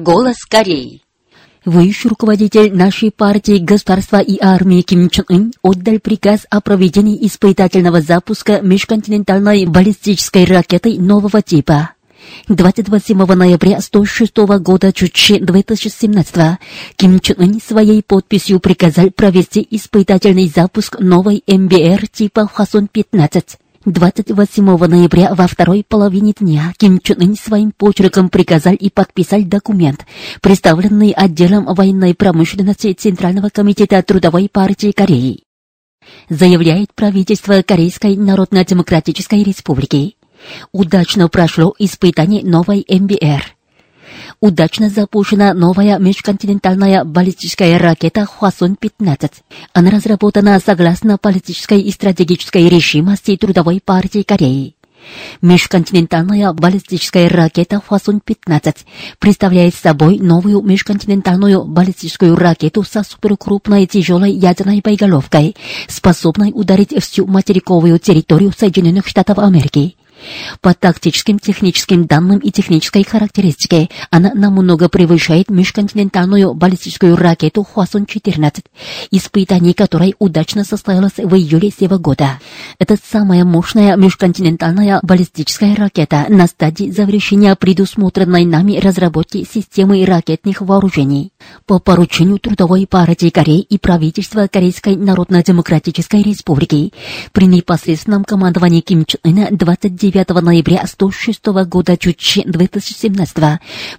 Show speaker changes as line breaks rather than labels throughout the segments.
Голос Кореи.
Высший руководитель нашей партии государства и армии Ким Чен Ын отдал приказ о проведении испытательного запуска межконтинентальной баллистической ракеты нового типа. 28 ноября 106 года Чучи 2017 Ким Чен Ын своей подписью приказал провести испытательный запуск новой МБР типа Хвасон-15. 28 ноября во второй половине дня Ким Чен Ын своим почерком приказал и подписал документ, представленный отделом военной промышленности Центрального комитета Трудовой партии Кореи. Заявляет правительство Корейской Народно-Демократической Республики. Удачно прошло испытание новой МБР. Удачно запущена новая межконтинентальная баллистическая ракета Хвасон-15. Она разработана согласно политической и стратегической решимости Трудовой партии Кореи. Межконтинентальная баллистическая ракета Хвасон-15 представляет собой новую межконтинентальную баллистическую ракету со суперкрупной тяжелой ядерной боеголовкой, способной ударить всю материковую территорию Соединенных Штатов Америки. По тактическим, техническим данным и технической характеристике она намного превышает межконтинентальную баллистическую ракету Хвасон-14, испытание которой удачно состоялось в июле сего года. Это самая мощная межконтинентальная баллистическая ракета на стадии завершения предусмотренной нами разработки системы ракетных вооружений. По поручению Трудовой партии Кореи и правительства Корейской Народно-Демократической Республики при непосредственном командовании Ким Чен Ына 29 9 ноября 106 года Чучи 2017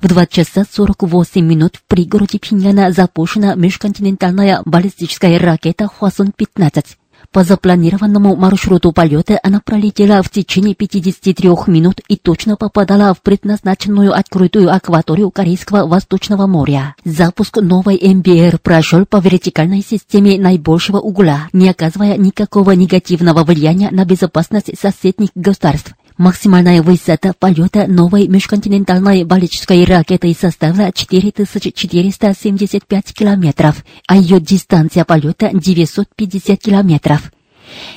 в 2 часа 48 минут в пригороде Пхеньяна запущена межконтинентальная баллистическая ракета Хвасон-15. По запланированному маршруту полета она пролетела в течение 53 минут и точно попадала в предназначенную открытую акваторию Корейского Восточного моря. Запуск новой МБР прошел по вертикальной системе наибольшего угла, не оказывая никакого негативного влияния на безопасность соседних государств. Максимальная высота полета новой межконтинентальной баллистической ракеты составила 4475 километров, а ее дистанция полета 950 километров.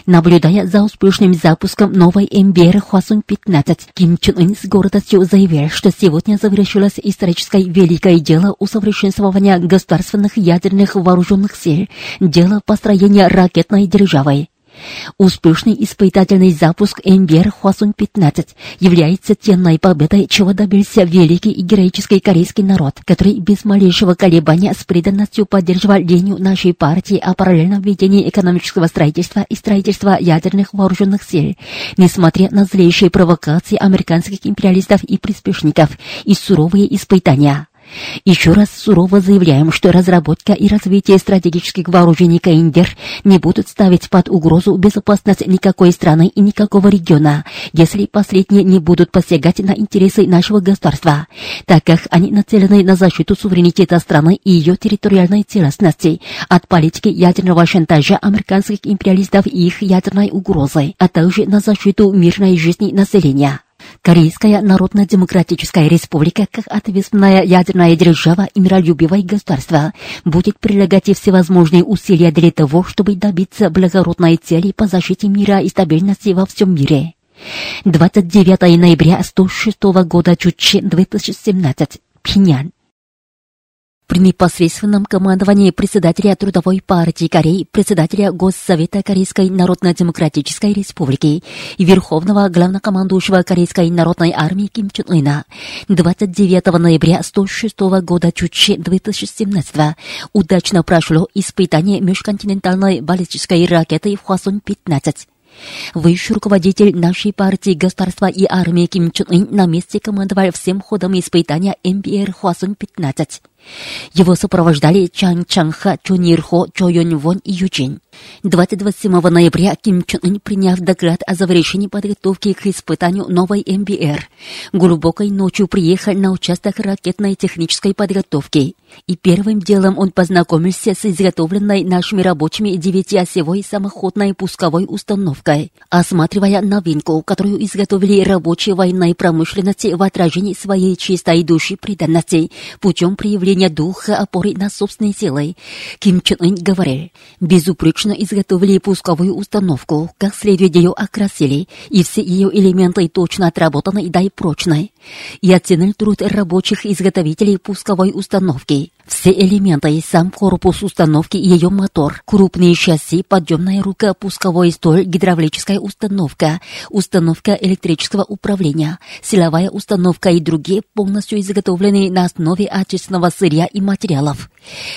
Наблюдая за успешным запуском новой МБР Хвасон-15, Ким Чен Ын с гордостью заявил, что сегодня завершилось историческое великое дело усовершенствования государственных ядерных вооруженных сил, дело построения ракетной державы. Успешный испытательный запуск МБР Хвасон-15 является тенной победой, чего добился великий и героический корейский народ, который без малейшего колебания с преданностью поддерживал линию нашей партии о параллельном ведении экономического строительства и строительства ядерных вооруженных сил, несмотря на злейшие провокации американских империалистов и приспешников и суровые испытания. Еще раз сурово заявляем, что разработка и развитие стратегических вооружений КНДР не будут ставить под угрозу безопасность никакой страны и никакого региона, если последние не будут посягать на интересы нашего государства, так как они нацелены на защиту суверенитета страны и ее территориальной целостности от политики ядерного шантажа американских империалистов и их ядерной угрозы, а также на защиту мирной жизни населения. Корейская Народно-Демократическая Республика, как ответственная ядерная держава и миролюбивое государство, будет прилагать всевозможные усилия для того, чтобы добиться благородной цели по защите мира и стабильности во всем мире. 29 ноября 106 года Чучи 2017. Пхеньян. При непосредственном командовании председателя Трудовой партии Кореи, председателя Госсовета Корейской Народно-Демократической Республики и Верховного главнокомандующего Корейской Народной армии Ким Чен Ына 29 ноября 106 года Чучи 2017 удачно прошло испытание межконтинентальной баллистической ракеты Хвасон-15. Высший руководитель нашей партии государства и армии Ким Чен Ын на месте командовал всем ходом испытания МБР Хвасон-15. Его сопровождали Чан Чанха, Чо Нирхо, Чо Йон Вон и Юджин. 27 ноября Ким Чен Ын, приняв доклад о завершении подготовки к испытанию новой МБР, глубокой ночью приехал на участок ракетной технической подготовки. И первым делом он познакомился с изготовленной нашими рабочими девятиосевой самоходной пусковой установкой, осматривая новинку, которую изготовили рабочие военной промышленности в отражении своей чистой души преданности путем проявления духа опоры на собственные силы. Ким Чен Ын говорил, безупречно изготовили пусковую установку, как следует ее окрасили, и все ее элементы точно отработаны и дай прочной. И оценил труд рабочих изготовителей пусковой установки. Все элементы, сам корпус установки и ее мотор, крупные шасси, подъемная рука, пусковой столь, гидравлическая установка, установка электрического управления, силовая установка и другие полностью изготовлены на основе отечественного сырья и материалов.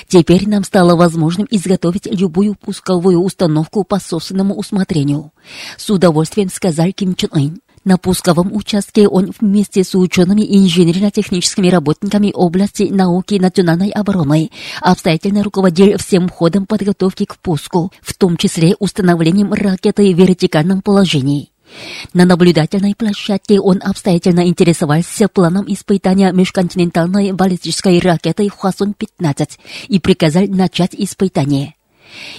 Теперь нам стало возможным изготовить любую пусковую установку по собственному усмотрению. С удовольствием сказал Ким Чен Ын. На пусковом участке он вместе с учеными и инженерно-техническими работниками области науки и национальной обороны обстоятельно руководил всем ходом подготовки к пуску, в том числе установлением ракеты в вертикальном положении. На наблюдательной площадке он обстоятельно интересовался планом испытания межконтинентальной баллистической ракеты Хвасон-15 и приказал начать испытание.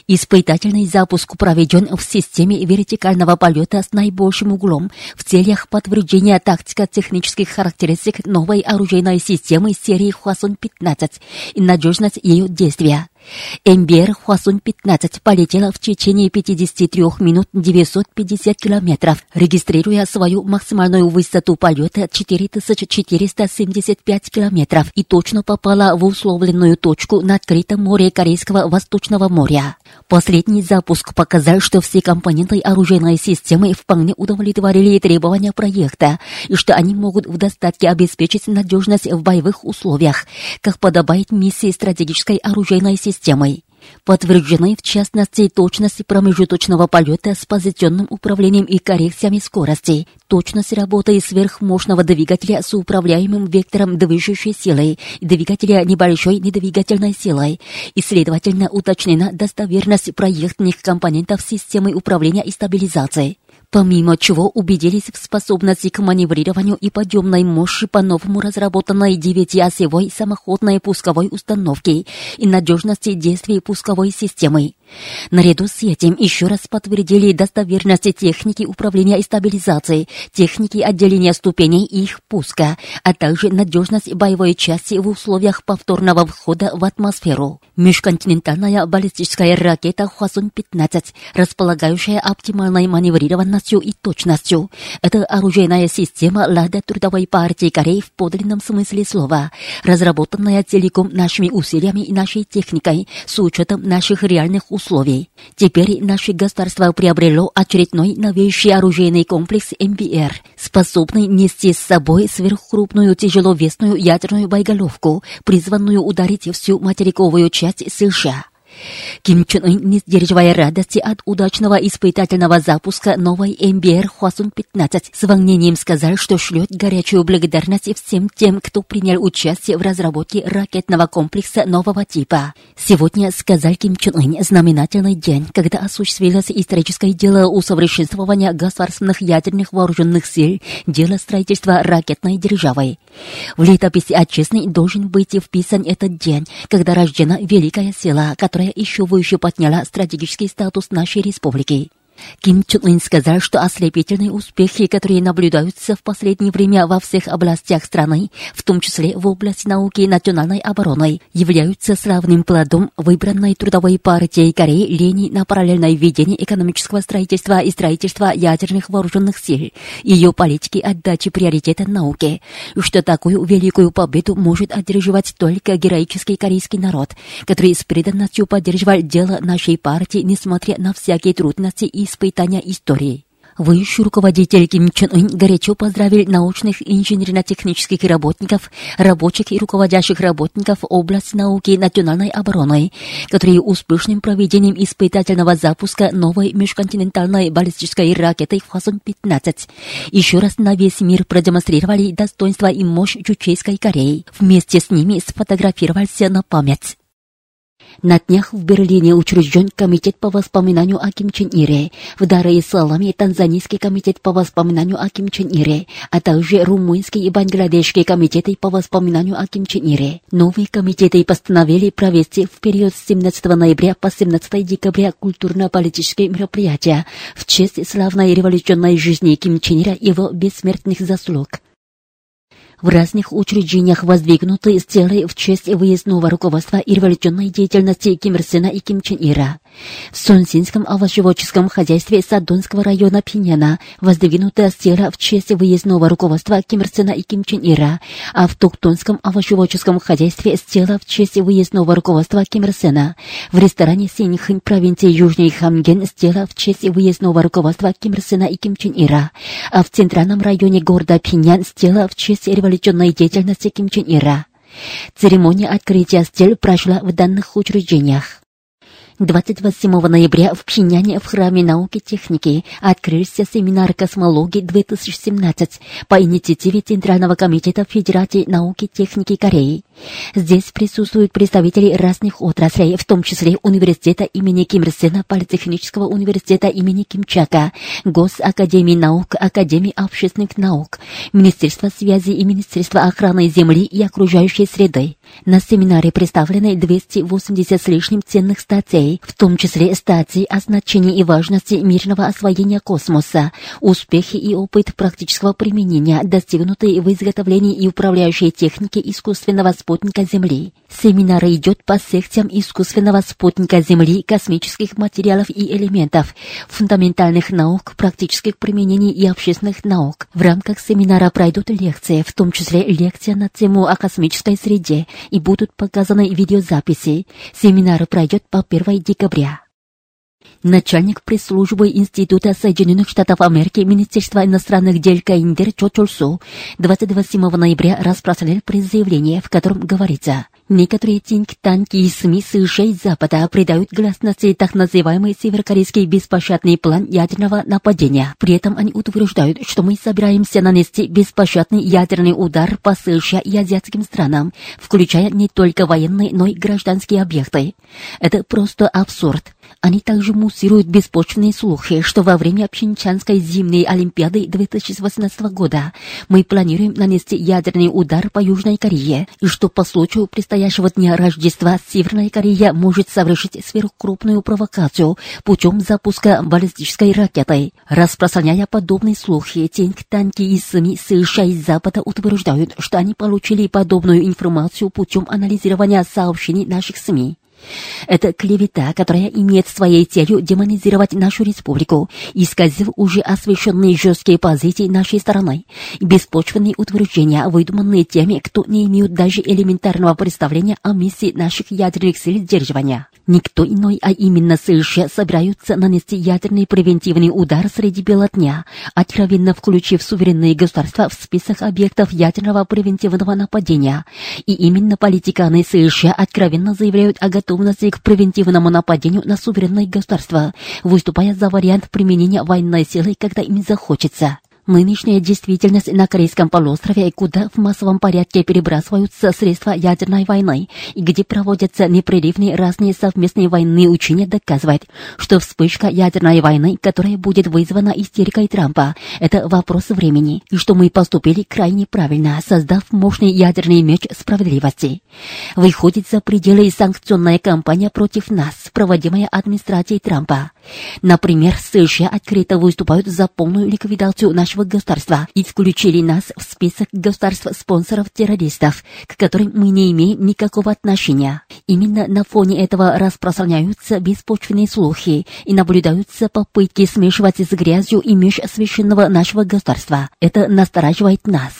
Испытательный запуск проведен в системе вертикального полета с наибольшим углом в целях подтверждения тактико-технических характеристик новой оружейной системы серии Хвасон-15 и надежность ее действия. МБР Хвасун-15 полетела в течение 53 минут 950 километров, регистрируя свою максимальную высоту полета 4475 километров и точно попала в условленную точку на открытом море Корейского Восточного моря. Последний запуск показал, что все компоненты оружейной системы вполне удовлетворили требования проекта и что они могут в достатке обеспечить надежность в боевых условиях, как подобает миссии стратегической оружейной системы. Подтверждены в частности точность промежуточного полета с позиционным управлением и коррекциями скорости, точность работы сверхмощного двигателя с управляемым вектором движущей силой и двигателя небольшой недвигательной силой, и, следовательно, уточнена достоверность проектных компонентов системы управления и стабилизации помимо чего убедились в способности к маневрированию и подъемной мощи по-новому разработанной девятиосевой самоходной пусковой установки и надежности действий пусковой системы. Наряду с этим еще раз подтвердили достоверность техники управления и стабилизации, техники отделения ступеней и их пуска, а также надежность боевой части в условиях повторного входа в атмосферу. Межконтинентальная баллистическая ракета Хвасон-15, располагающая оптимальной маневрированностью и точностью. Это оружейная система Лада Трудовой партии Кореи в подлинном смысле слова, разработанная целиком нашими усилиями и нашей техникой с учетом наших реальных условий условий. Теперь наше государство приобрело очередной новейший оружейный комплекс МБР, способный нести с собой сверхкрупную тяжеловесную ядерную боеголовку, призванную ударить всю материковую часть США. Ким Чен Ын, не сдерживая радости от удачного испытательного запуска новой МБР Хвасун-15, с волнением сказал, что шлет горячую благодарность всем тем, кто принял участие в разработке ракетного комплекса нового типа. Сегодня, сказал Ким Чен Ын, знаменательный день, когда осуществилось историческое дело усовершенствования государственных ядерных вооруженных сил, дело строительства ракетной державы. В летописи отчизны должен быть вписан этот день, когда рождена великая сила, которая еще выше подняла стратегический статус нашей республики. Ким Чен Ын сказал, что ослепительные успехи, которые наблюдаются в последнее время во всех областях страны, в том числе в области науки и национальной обороны, являются славным плодом выбранной трудовой партией Кореи линии на параллельное введение экономического строительства и строительства ядерных вооруженных сил, ее политики отдачи приоритета науке, что такую великую победу может одерживать только героический корейский народ, который с преданностью поддерживал дело нашей партии, несмотря на всякие трудности и испытания истории. Высший руководитель Ким Чен Ын горячо поздравил научных инженерно-технических работников, рабочих и руководящих работников области науки и национальной обороны, которые успешным проведением испытательного запуска новой межконтинентальной баллистической ракеты Хвасон-15 еще раз на весь мир продемонстрировали достоинство и мощь Чучейской Кореи. Вместе с ними сфотографировался на память. На днях в Берлине учрежден комитет по воспоминанию о Ким Чен Ире, в Дар-и-Саламе Танзанийский комитет по воспоминанию о Ким Чен Ире, а также румынский и бангладешский комитеты по воспоминанию о Ким Чен Ире. Новые комитеты постановили провести в период с 17 ноября по 17 декабря культурно-политические мероприятия в честь славной революционной жизни Ким Чен Ира и его бессмертных заслуг в разных учреждениях воздвигнуты стелы в честь выездного руководства и революционной деятельности Ким Ир Сена и Ким Чен Ира. В Сунсинском овощеводческом хозяйстве Садонского района Пиняна воздвигнута стела в честь выездного руководства Ким Ир Сена и Ким Чен Ира, а в Туктонском овощеводческом хозяйстве стела в честь выездного руководства Ким Ир Сена. В ресторане Синьхэнь провинции Южный Хамген стела в честь выездного руководства Ким Ир Сена и Ким Чен Ира, а в центральном районе города Пинян стела в честь революционной деятельности Ким Чен Ира. Церемония открытия стель прошла в данных учреждениях. 28 ноября в Пхеньяне в Храме науки и техники открылся семинар космологии 2017 по инициативе Центрального комитета Федерации науки и техники Кореи. Здесь присутствуют представители разных отраслей, в том числе Университета имени Ким Ир Сена, Политехнического университета имени Ким Чака, Госакадемии наук, Академии общественных наук, Министерства связи и Министерства охраны земли и окружающей среды. На семинаре представлены 280 с лишним ценных статей, в том числе статьи о значении и важности мирного освоения космоса, успехи и опыт практического применения, достигнутые в изготовлении и управляющей технике искусственного спутника Земли. Семинар идет по секциям искусственного спутника Земли, космических материалов и элементов, фундаментальных наук, практических применений и общественных наук. В рамках семинара пройдут лекции, в том числе лекция на тему о космической среде, и будут показаны видеозаписи. Семинар пройдет по 1 декабря. Начальник пресс-службы Института Соединенных Штатов Америки Министерства иностранных дел Каиндер Чо Чольсу 28 ноября распространил пресс-заявление, в котором говорится Некоторые тинг-танки и СМИ США и Запада придают гласности так называемый северокорейский беспощадный план ядерного нападения. При этом они утверждают, что мы собираемся нанести беспощадный ядерный удар по США и азиатским странам, включая не только военные, но и гражданские объекты. Это просто абсурд. Они также муссируют беспочвенные слухи, что во время Пхенчанской зимней Олимпиады 2018 года мы планируем нанести ядерный удар по Южной Корее, и что по случаю предстоящего дня Рождества Северная Корея может совершить сверхкрупную провокацию путем запуска баллистической ракеты. Распространяя подобные слухи, тинг-танки и СМИ США и Запада утверждают, что они получили подобную информацию путем анализирования сообщений наших СМИ. Это клевета, которая имеет своей целью демонизировать нашу республику, исказив уже освещенные жесткие позиции нашей стороны, беспочвенные утверждения, выдуманные теми, кто не имеют даже элементарного представления о миссии наших ядерных сил сдерживания. Никто иной, а именно США, собираются нанести ядерный превентивный удар среди бела дня, откровенно включив суверенные государства в список объектов ядерного превентивного нападения. И именно политиканы США откровенно заявляют о готовности к превентивному нападению на суверенные государства, выступая за вариант применения военной силы, когда им захочется. Нынешняя действительность на Корейском полуострове, куда в массовом порядке перебрасываются средства ядерной войны и где проводятся непрерывные разные совместные военные учения, доказывает, что вспышка ядерной войны, которая будет вызвана истерикой Трампа, это вопрос времени, и что мы поступили крайне правильно, создав мощный ядерный меч справедливости. Выходит за пределы санкционная кампания против нас, проводимая администрацией Трампа. Например, США открыто выступают за полную ликвидацию нашего государства и включили нас в список государств-спонсоров террористов, к которым мы не имеем никакого отношения. Именно на фоне этого распространяются беспочвенные слухи и наблюдаются попытки смешивать с грязью имидж священного нашего государства. Это настораживает нас.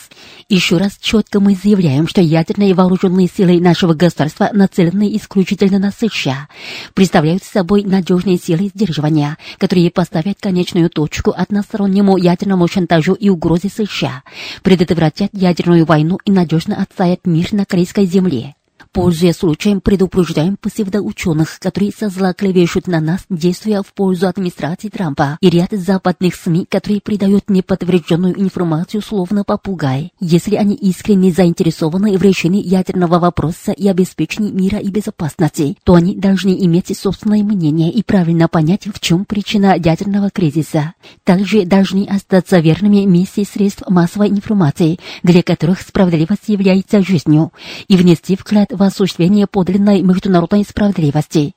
Еще раз четко мы заявляем, что ядерные вооруженные силы нашего государства нацелены исключительно на США, представляют собой надежные силы сдерживания, которые поставят конечную точку одностороннему ядерному шантажу и угрозе США, предотвратят ядерную войну и надежно отстоят мир на корейской земле. Пользуясь случаем, предупреждаем псевдоученых, которые со зла клевещут на нас, действуя в пользу администрации Трампа, и ряд западных СМИ, которые придают неподтвержденную информацию словно попугай. Если они искренне заинтересованы в решении ядерного вопроса и обеспечении мира и безопасности, то они должны иметь собственное мнение и правильно понять, в чем причина ядерного кризиса. Также должны остаться верными миссии средств массовой информации, для которых справедливость является жизнью, и внести вклад в осуществление подлинной международной справедливости.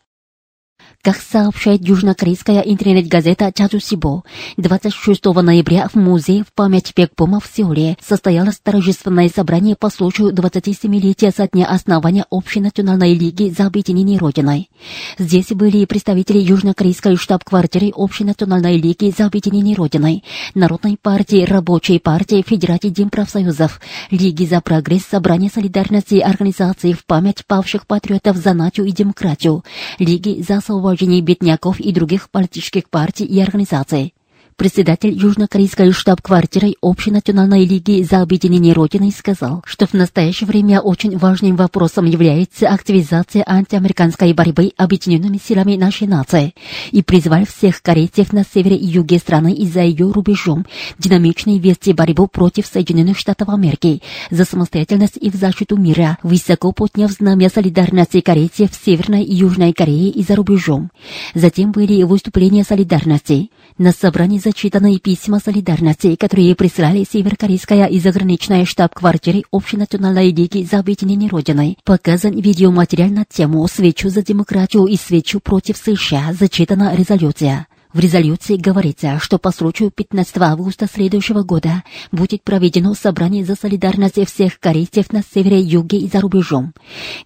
Как сообщает южнокорейская интернет-газета Чаджусибо, 26 ноября в музее в память Пекбома в Сеуле состоялось торжественное собрание по случаю 27-летия со дня основания Общенациональной лиги за объединение Родиной. Здесь были представители южнокорейской штаб-квартиры Общенациональной лиги за объединение Родиной, Народной партии, Рабочей партии, Федерации Демпрофсоюзов, Лиги за прогресс, Собрания солидарности, организации в память павших патриотов за нацию и демократию, Лиги за освобождение бедняков и других политических партий и организаций председатель южнокорейской штаб-квартиры Общенациональной лиги за объединение Родины сказал, что в настоящее время очень важным вопросом является активизация антиамериканской борьбы объединенными силами нашей нации и призвал всех корейцев на севере и юге страны и за ее рубежом динамично вести борьбу против Соединенных Штатов Америки за самостоятельность и в защиту мира, высоко подняв знамя солидарности корейцев в Северной и Южной Корее и за рубежом. Затем были выступления солидарности. На собрании зачитаны письма солидарности, которые прислали северокорейская и заграничная штаб-квартиры Общенациональной лиги за объединение Родины. Показан видеоматериал на тему «Свечу за демократию и свечу против США» зачитана резолюция. В резолюции говорится, что по случаю 15 августа следующего года будет проведено собрание за солидарность всех корейцев на севере, юге и за рубежом.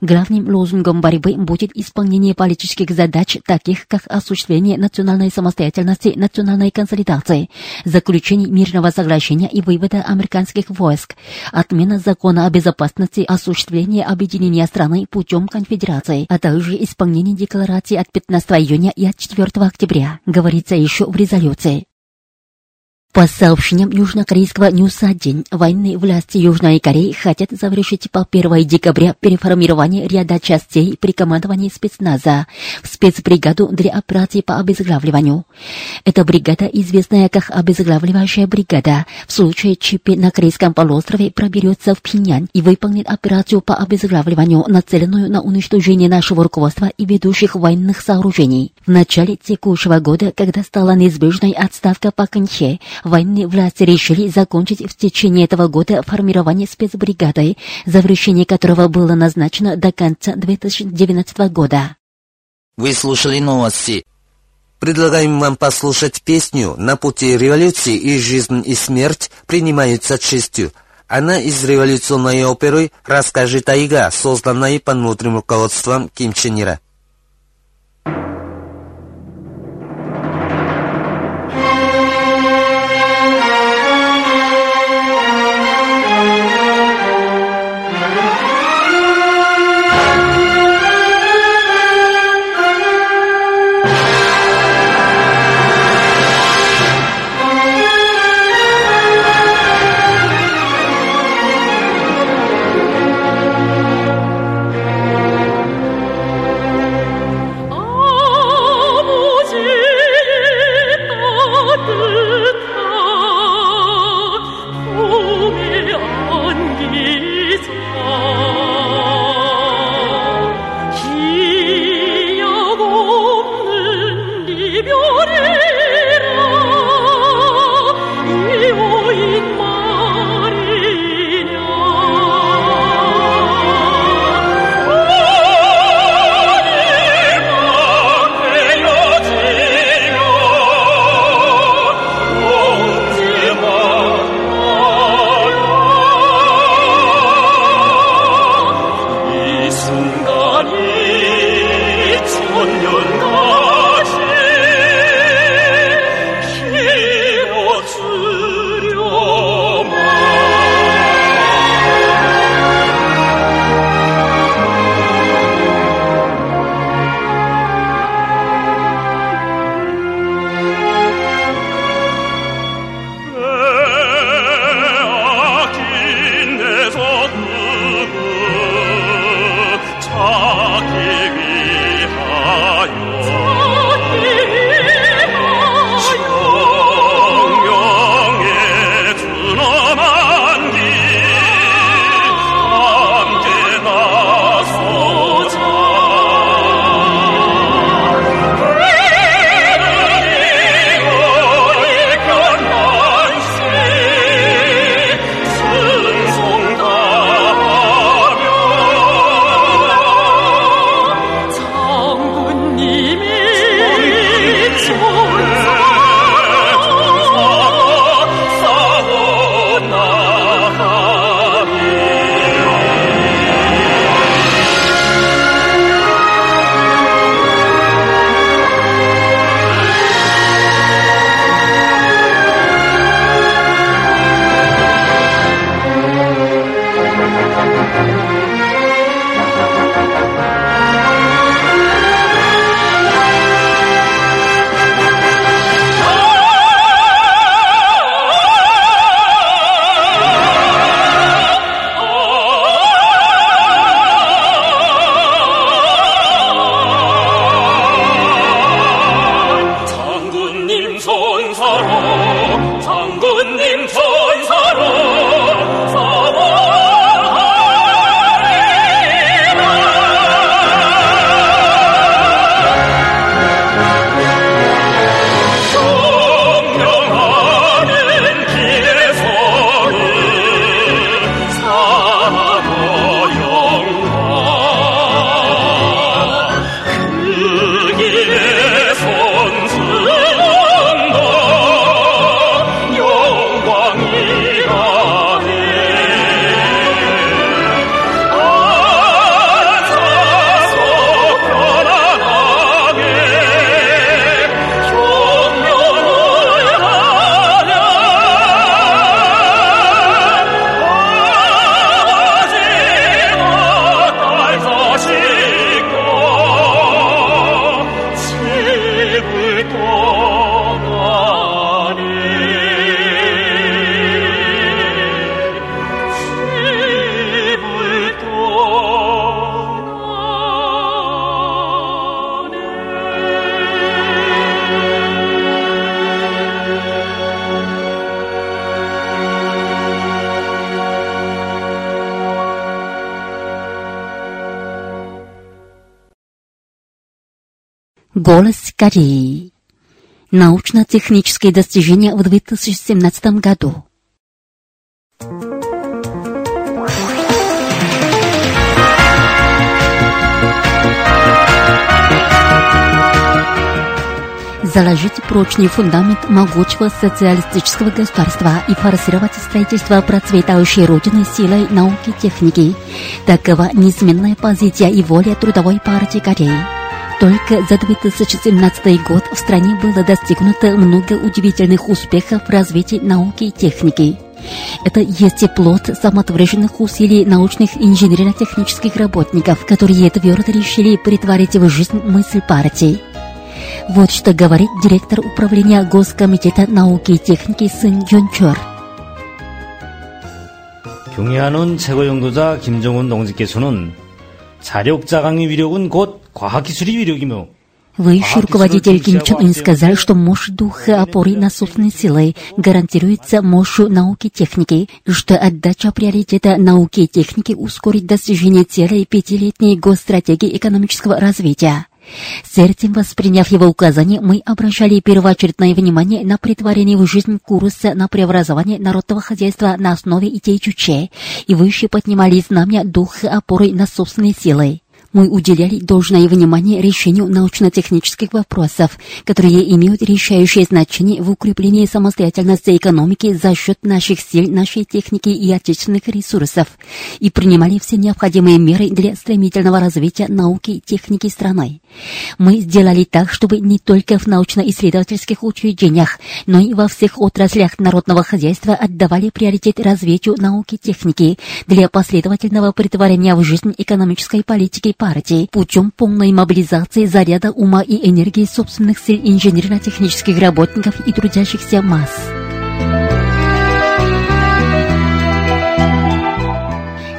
Главным лозунгом борьбы будет исполнение политических задач, таких как осуществление национальной самостоятельности, национальной консолидации, заключение мирного соглашения и вывода американских войск, отмена закона о безопасности, осуществление объединения страны путем конфедерации, а также исполнение декларации от 15 июня и от 4 октября, говорит говорится еще в резолюции. По сообщениям южнокорейского News-1, военные власти Южной Кореи хотят завершить по 1 декабря переформирование ряда частей при командовании спецназа в спецбригаду для операции по обезглавливанию. Эта бригада, известная как обезглавливающая бригада, в случае ЧП на Корейском полуострове проберется в Пхеньян и выполнит операцию по обезглавливанию, нацеленную на уничтожение нашего руководства и ведущих военных сооружений. В начале текущего года, когда стала неизбежной отставка Пак Кын Хе, военные власти решили закончить в течение этого года формирование спецбригады, завершение которого было назначено до конца 2019 года.
Вы слушали новости. Предлагаем вам послушать песню «На пути революции и жизнь и смерть принимаются честью». Она из революционной оперы «Расскажи тайга», созданной под внутренним руководством Ким Чен Ира.
Кореи. Научно-технические достижения в 2017 году. заложить прочный фундамент могучего социалистического государства и форсировать строительство процветающей Родины силой науки и техники. Такова неизменная позиция и воля Трудовой партии Кореи. Только за 2017 год в стране было достигнуто много удивительных успехов в развитии науки и техники. Это есть и плод самоотверженных усилий научных инженерно-технических работников, которые твердо решили притворить в жизнь мысль партии. Вот что говорит директор управления Госкомитета науки и техники Сын Юнчор.
경애하는 최고영도자 김정은 동지께서는
Воющий руководитель Ким Чен Ын сказал, что мощь духа опоры на собственные силы гарантируется мощью науки и техники, и что отдача приоритета науки и техники ускорит достижение цели пятилетней госстратегии экономического развития. С этим, восприняв его указания, мы обращали первоочередное внимание на притворение в жизнь курса на преобразование народного хозяйства на основе идей Чуче и выше поднимали знамя духа опоры на собственные силы мы уделяли должное внимание решению научно-технических вопросов, которые имеют решающее значение в укреплении самостоятельности экономики за счет наших сил, нашей техники и отечественных ресурсов, и принимали все необходимые меры для стремительного развития науки и техники страны. Мы сделали так, чтобы не только в научно-исследовательских учреждениях, но и во всех отраслях народного хозяйства отдавали приоритет развитию науки и техники для последовательного притворения в жизнь экономической политики партии путем полной мобилизации заряда ума и энергии собственных сил инженерно-технических работников и трудящихся масс.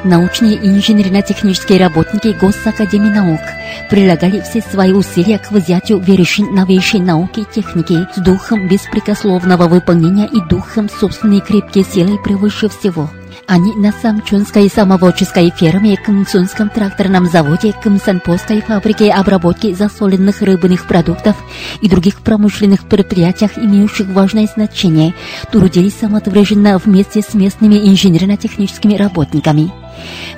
научные и инженерно-технические работники Госакадемии наук прилагали все свои усилия к взятию вершин новейшей науки и техники с духом беспрекословного выполнения и духом собственной крепкой силы превыше всего. Они на Самчунской самоводческой ферме, Кымцунском тракторном заводе, Кымсанпосской фабрике обработки засоленных рыбных продуктов и других промышленных предприятиях, имеющих важное значение, трудились самоотверженно вместе с местными инженерно-техническими работниками.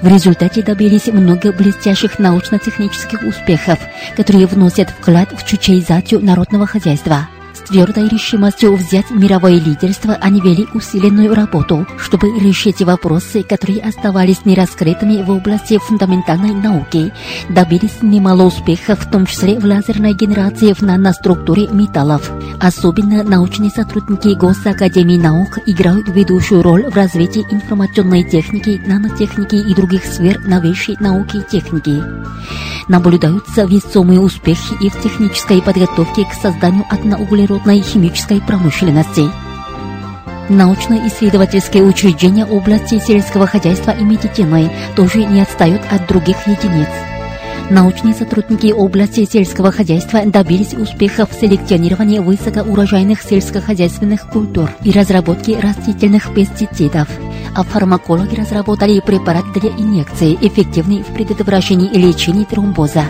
В результате добились много блестящих научно-технических успехов, которые вносят вклад в чучеизацию народного хозяйства твердой решимостью взять мировое лидерство, они вели усиленную работу, чтобы решить вопросы, которые оставались нераскрытыми в области фундаментальной науки. Добились немало успехов, в том числе в лазерной генерации в наноструктуре металлов. Особенно научные сотрудники Госакадемии наук играют ведущую роль в развитии информационной техники, нанотехники и других сфер новейшей науки и техники. Наблюдаются весомые успехи и в технической подготовке к созданию одноуглеродных крупной химической промышленности. Научно-исследовательские учреждения области сельского хозяйства и медицины тоже не отстают от других единиц. Научные сотрудники области сельского хозяйства добились успехов в селекционировании высокоурожайных сельскохозяйственных культур и разработке растительных пестицидов. А фармакологи разработали препарат для инъекции, эффективный в предотвращении и лечении тромбоза.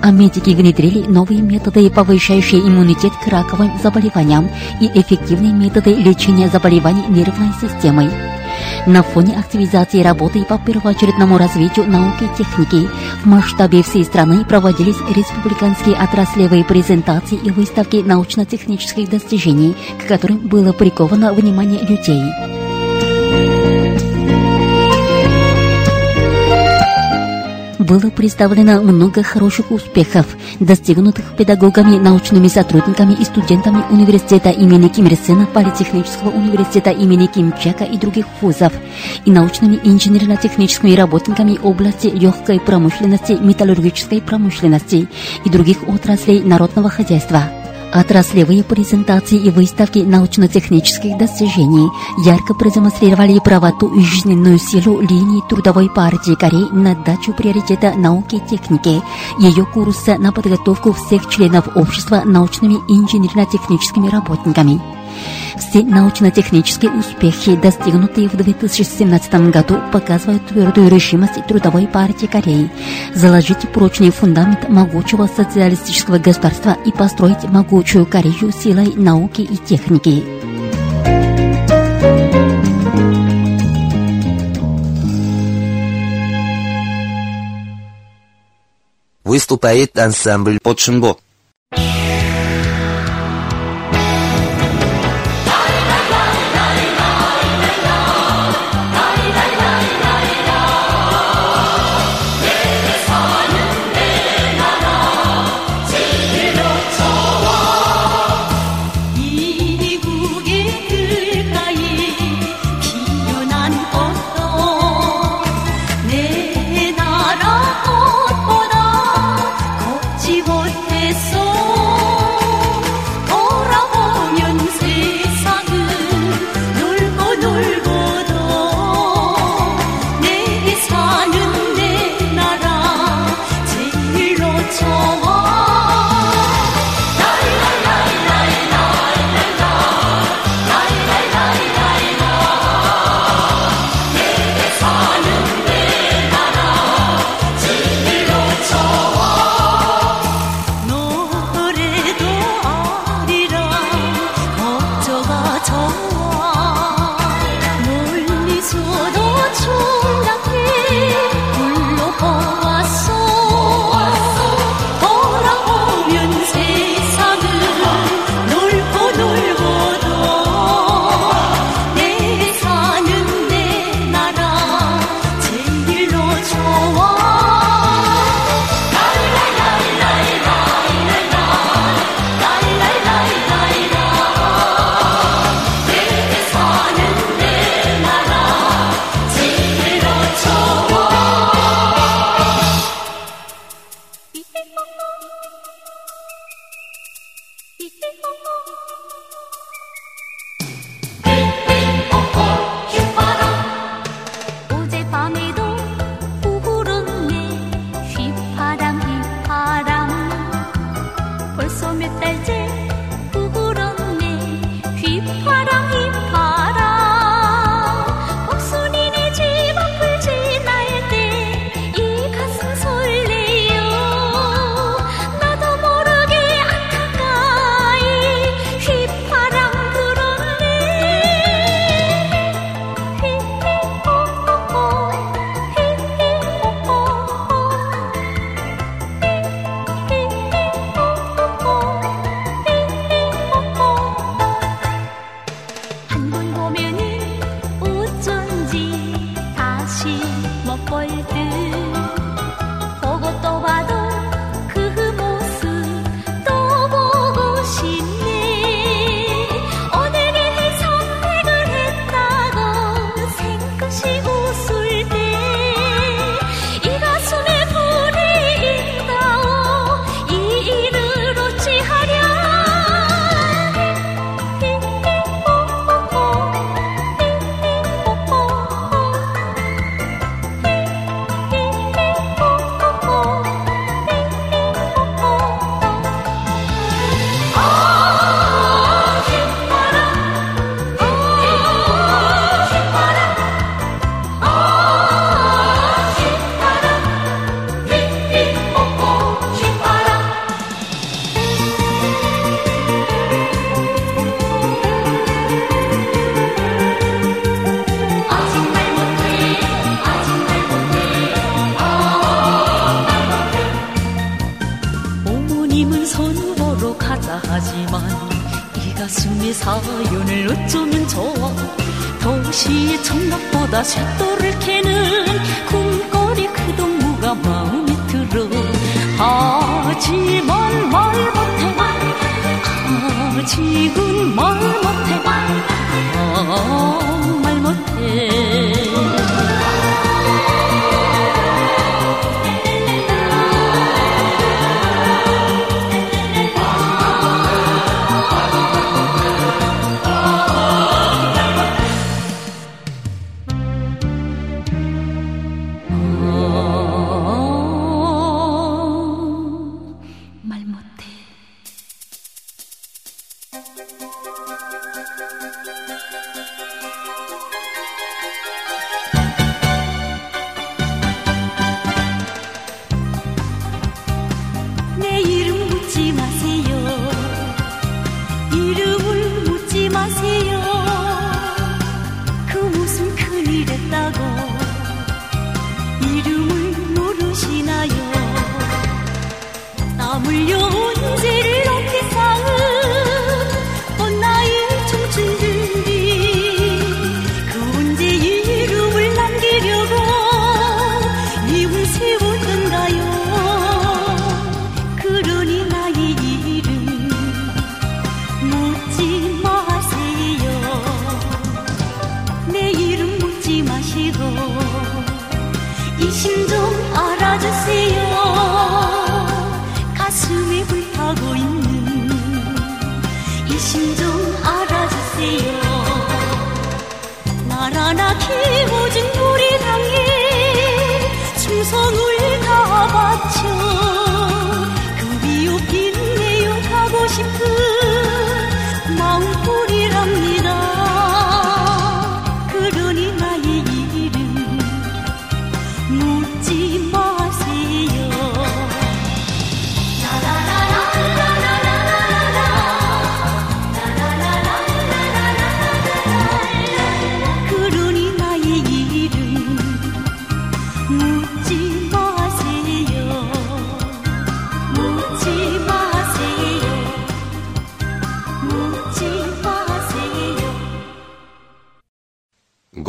А медики внедрили новые методы, повышающие иммунитет к раковым заболеваниям и эффективные методы лечения заболеваний нервной системы. На фоне активизации работы по первоочередному развитию науки и техники в масштабе всей страны проводились республиканские отраслевые презентации и выставки научно-технических достижений, к которым было приковано внимание людей. Было представлено много хороших успехов, достигнутых педагогами, научными сотрудниками и студентами университета имени Ким Ир Сена, Политехнического университета имени Ким Чека и других вузов, и научными инженерно-техническими работниками области легкой промышленности, металлургической промышленности и других отраслей народного хозяйства. Отраслевые презентации и выставки научно-технических достижений ярко продемонстрировали правоту и жизненную силу линии Трудовой партии Кореи на дачу приоритета науки и техники, ее курса на подготовку всех членов общества научными инженерно-техническими работниками. Все научно-технические успехи, достигнутые в 2017 году, показывают твердую решимость Трудовой партии Кореи заложить прочный фундамент могучего социалистического государства и построить могучую Корею силой науки и техники.
Выступает ансамбль «Подшинбо».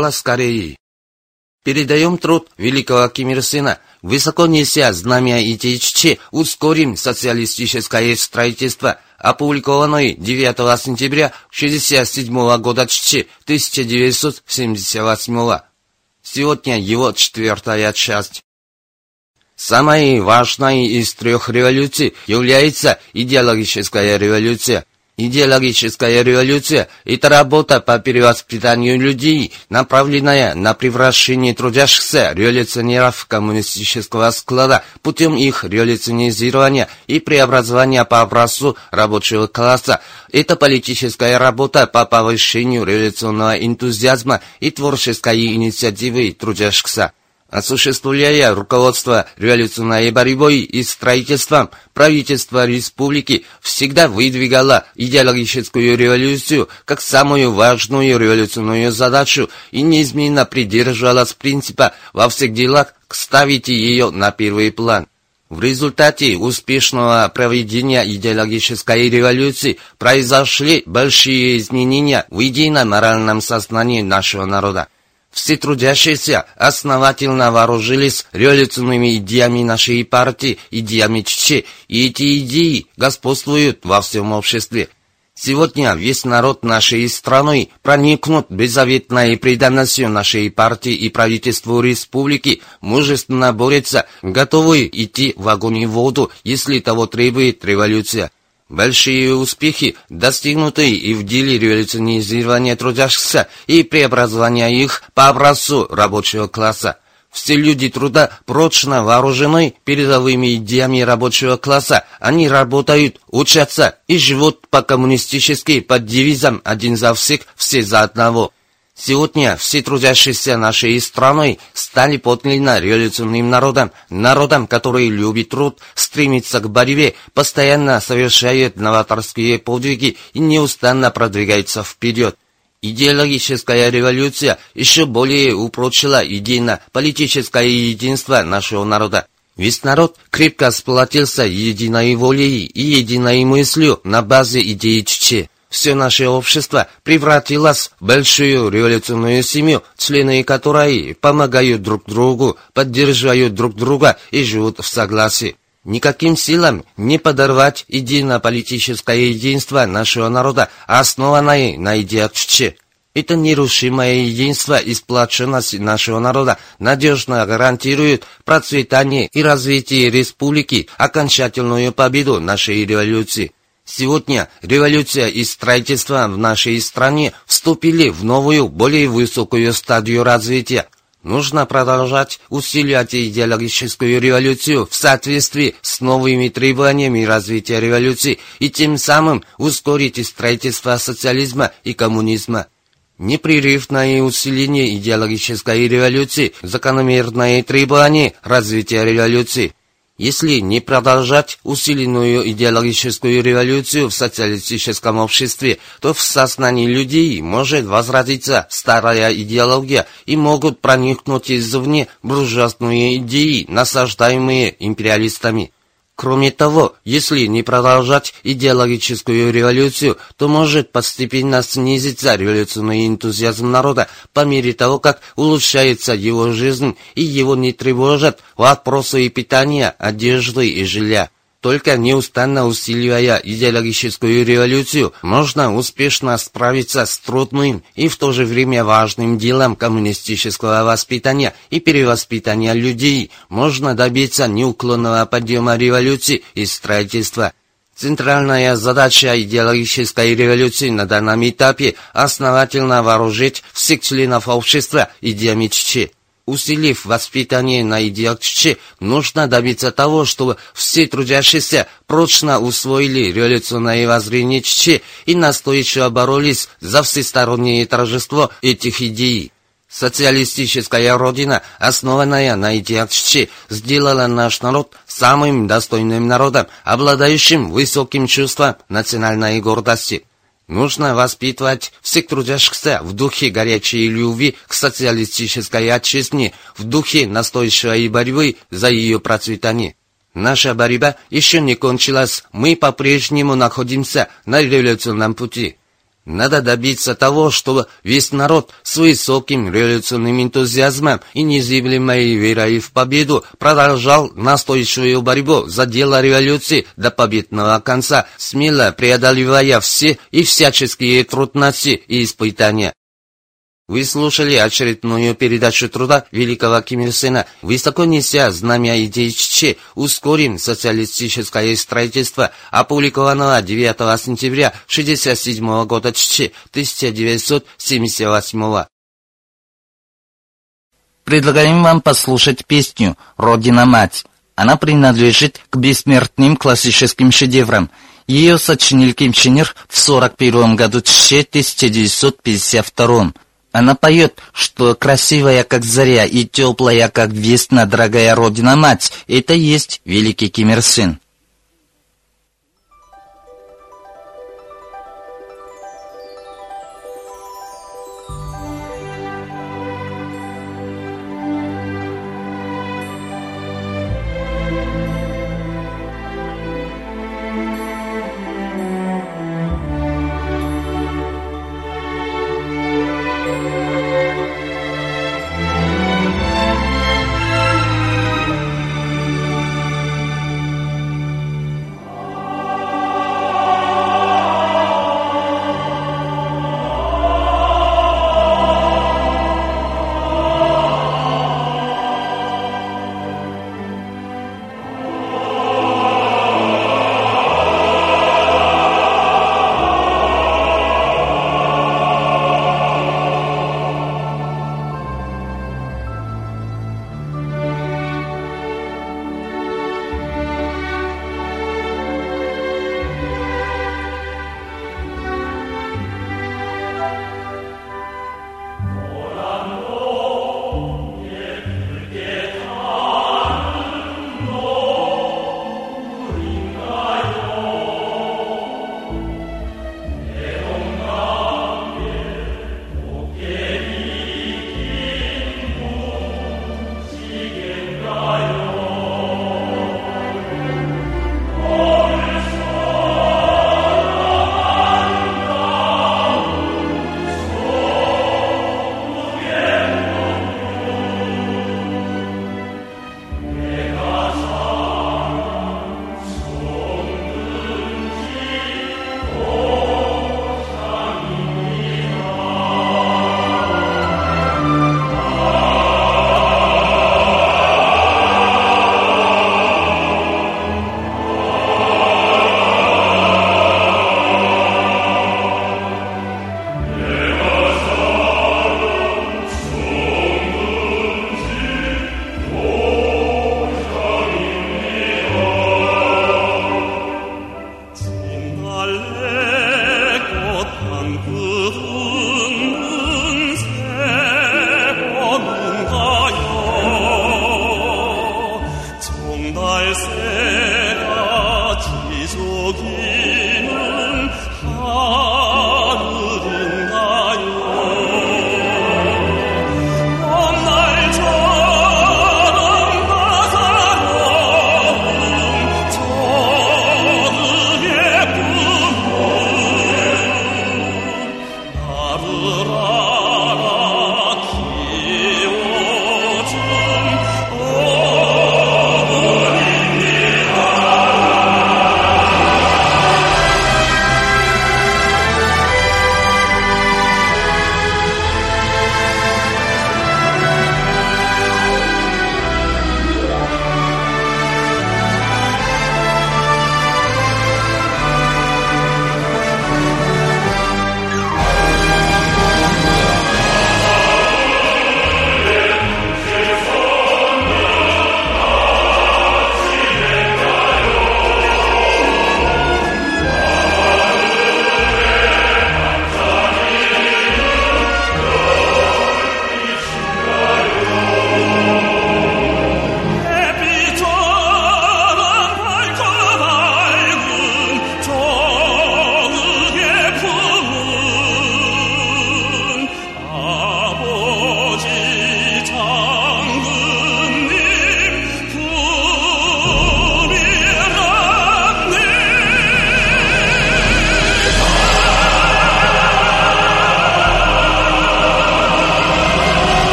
Голос Кореи. Передаем труд великого Ким Ир Сына, высоко неся знамя ИТЧ, ускорим социалистическое строительство, опубликованный 9 сентября 1967 года ЧЧ 1978. Сегодня его четвертая часть. Самой важной из трех революций является идеологическая революция. Идеологическая революция – это работа по перевоспитанию людей, направленная на превращение трудящихся революционеров коммунистического склада путем их революционизирования и преобразования по образцу рабочего класса. Это политическая работа по повышению революционного энтузиазма и творческой инициативы трудящихся. Осуществляя руководство революционной борьбой и строительством, правительство республики всегда выдвигало идеологическую революцию как самую важную революционную задачу и неизменно придерживалась принципа во всех делах ставить ее на первый план. В результате успешного проведения идеологической революции произошли большие изменения в идейно-моральном сознании нашего народа. Все трудящиеся основательно вооружились революционными идеями нашей партии, идеями ЧЧ, и эти идеи господствуют во всем обществе. Сегодня весь народ нашей страны проникнут беззаветной преданностью нашей партии и правительству республики, мужественно борется, готовы идти в огонь и воду, если того требует революция. Большие успехи, достигнутые и в деле революционизирования трудящихся и преобразования их по образцу рабочего класса. Все люди труда прочно вооружены передовыми идеями рабочего класса. Они работают, учатся и живут по-коммунистически под девизом «один за всех, все за одного». Сегодня все трудящиеся нашей страной стали подлинно революционным народом, народом, который любит труд, стремится к борьбе, постоянно совершает новаторские подвиги и неустанно продвигается вперед. Идеологическая революция еще более упрочила идейно-политическое единство нашего народа. Весь народ крепко сплотился единой волей и единой мыслью на базе идеи Чече. Все наше общество превратилось в большую революционную семью, члены которой помогают друг другу, поддерживают друг друга и живут в согласии. Никаким силам не подорвать едино-политическое единство нашего народа, основанное на идеологии. Это нерушимое единство и сплоченность нашего народа надежно гарантирует процветание и развитие республики, окончательную победу нашей революции. Сегодня революция и строительство в нашей стране вступили в новую, более высокую стадию развития. Нужно продолжать усиливать идеологическую революцию в соответствии с новыми требованиями развития революции и тем самым ускорить строительство социализма и коммунизма. Непрерывное усиление идеологической революции, закономерное требование развития революции – если не продолжать усиленную идеологическую революцию в социалистическом обществе, то в сознании людей может возродиться старая идеология и могут проникнуть извне буржуазные идеи, насаждаемые империалистами. Кроме того, если не продолжать идеологическую революцию, то может постепенно снизиться революционный энтузиазм народа по мере того, как улучшается его жизнь и его не тревожат вопросы питания, одежды и жилья. Только неустанно усиливая идеологическую революцию, можно успешно справиться с трудным и в то же время важным делом коммунистического воспитания и перевоспитания людей. Можно добиться неуклонного подъема революции и строительства. Центральная задача идеологической революции на данном этапе – основательно вооружить всех членов общества идеями ЧЧ. Усилив воспитание на идеологии, нужно добиться того, чтобы все трудящиеся прочно усвоили революционное воззрение ЧЧ и настойчиво боролись за всестороннее торжество этих идей. Социалистическая родина, основанная на идеях ЧЧ, сделала наш народ самым достойным народом, обладающим высоким чувством национальной гордости. Нужно воспитывать всех трудящихся в духе горячей любви к социалистической отчизне, в духе настойчивой борьбы за ее процветание. Наша борьба еще не кончилась, мы по-прежнему находимся на революционном пути. Надо добиться того, чтобы весь народ с высоким революционным энтузиазмом и незыблемой верой в победу продолжал настойчивую борьбу за дело революции до победного конца, смело преодолевая все и всяческие трудности и испытания. Вы слушали очередную передачу труда великого Ким Ир Сена. Высоко неся знамя идеи ЧЧ, ускорим социалистическое строительство, опубликованного 9 сентября 1967 года ЧЧ 1978.
Предлагаем вам послушать песню «Родина-мать». Она принадлежит к бессмертным классическим шедеврам. Ее сочинил Ким Чен Ир в 1941 году ЧЧ 1952 она поет, что красивая, как заря, и теплая, как весна, дорогая родина-мать, это есть великий Ким Ир Сен.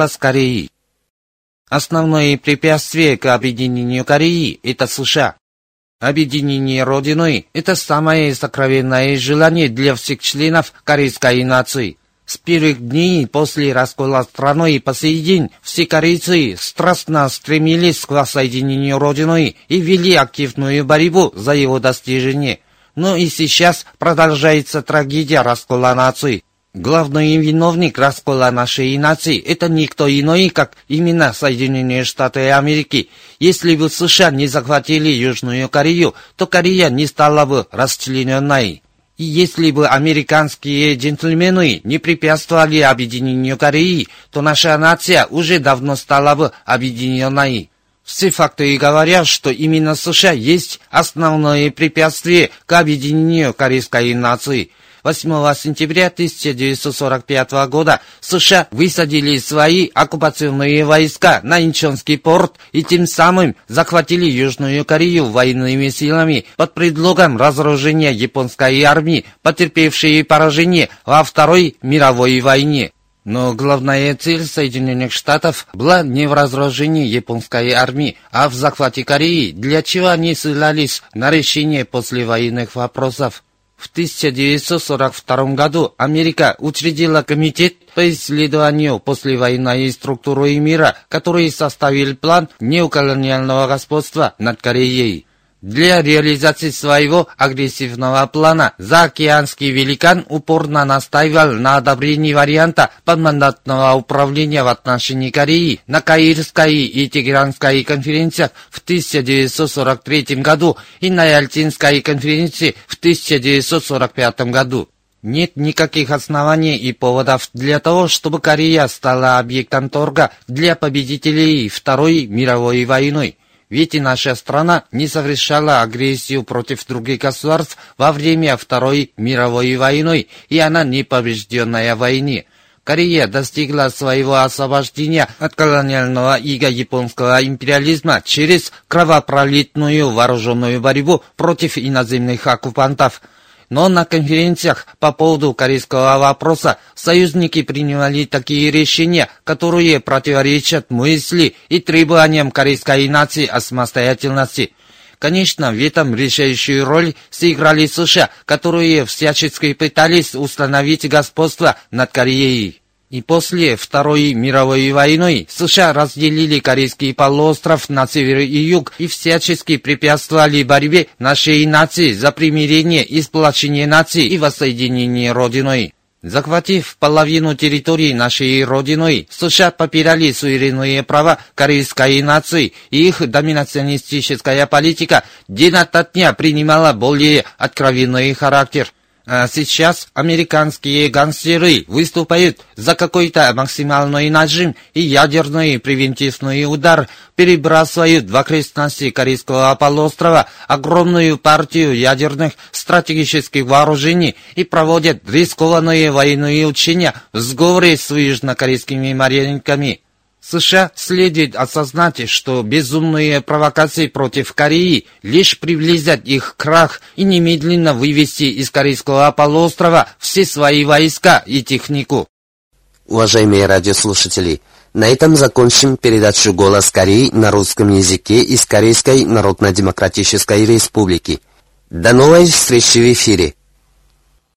Голос Кореи. Основное препятствие к объединению Кореи – это США. Объединение Родиной – это самое сокровенное желание для всех членов корейской нации. С первых дней после раскола страны по сей день все корейцы страстно стремились к воссоединению Родиной и вели активную борьбу за его достижение. Но и сейчас продолжается трагедия раскола нации. Главный виновник раскола нашей нации – это никто иной, как именно Соединенные Штаты Америки. Если бы США не захватили Южную Корею, то Корея не стала бы расчлененной. И если бы американские джентльмены не препятствовали объединению Кореи, то наша нация уже давно стала бы объединенной. Все факты говорят, что именно США есть основное препятствие к объединению корейской нации – 8 сентября 1945 года США высадили свои оккупационные войска на Инчонский порт и тем самым захватили Южную Корею военными силами под предлогом разоружения японской армии, потерпевшей поражение во Второй мировой войне. Но главная цель Соединенных Штатов была не в разоружении японской армии, а в захвате Кореи, для чего они ссылались на решение послевоенных вопросов. В 1942 году Америка учредила комитет по исследованию послевоенной структуры мира, который составил план неоколониального господства над Кореей. Для реализации своего агрессивного плана заокеанский великан упорно настаивал на одобрении варианта подмандатного управления в отношении Кореи на Каирской и Тегеранской конференциях в 1943 году и на Ялтинской конференции в 1945 году. Нет никаких оснований и поводов для того, чтобы Корея стала объектом торга для победителей Второй мировой войны. Ведь наша страна не совершала агрессию против других государств во время Второй мировой войны, и она не побежденная войне. Корея достигла своего освобождения от колониального иго японского империализма через кровопролитную вооруженную борьбу против иноземных оккупантов – но на конференциях по поводу корейского вопроса союзники принимали такие решения, которые противоречат мысли и требованиям корейской нации о самостоятельности. Конечно, в этом решающую роль сыграли США, которые всячески пытались установить господство над Кореей. И после Второй мировой войны США разделили Корейский полуостров на север и юг и всячески препятствовали борьбе нашей нации за примирение и сплочение нации и воссоединение Родиной. Захватив половину территории нашей Родины, США попирали суверенные права корейской нации, и их доминационистическая политика день ото дня принимала более откровенный характер – а сейчас американские гангстеры выступают за какой-то максимальный нажим и ядерный превентивный удар, перебрасывают в окрестности Корейского полуострова огромную партию ядерных стратегических вооружений и проводят рискованные военные учения в сговоре с южнокорейскими марионетками. США следует осознать, что безумные провокации против Кореи лишь приблизят их крах и немедленно вывести из Корейского полуострова все свои войска и технику.
Уважаемые радиослушатели, на этом закончим передачу «Голос Кореи» на русском языке из Корейской Народно-Демократической Республики. До новой встречи в эфире!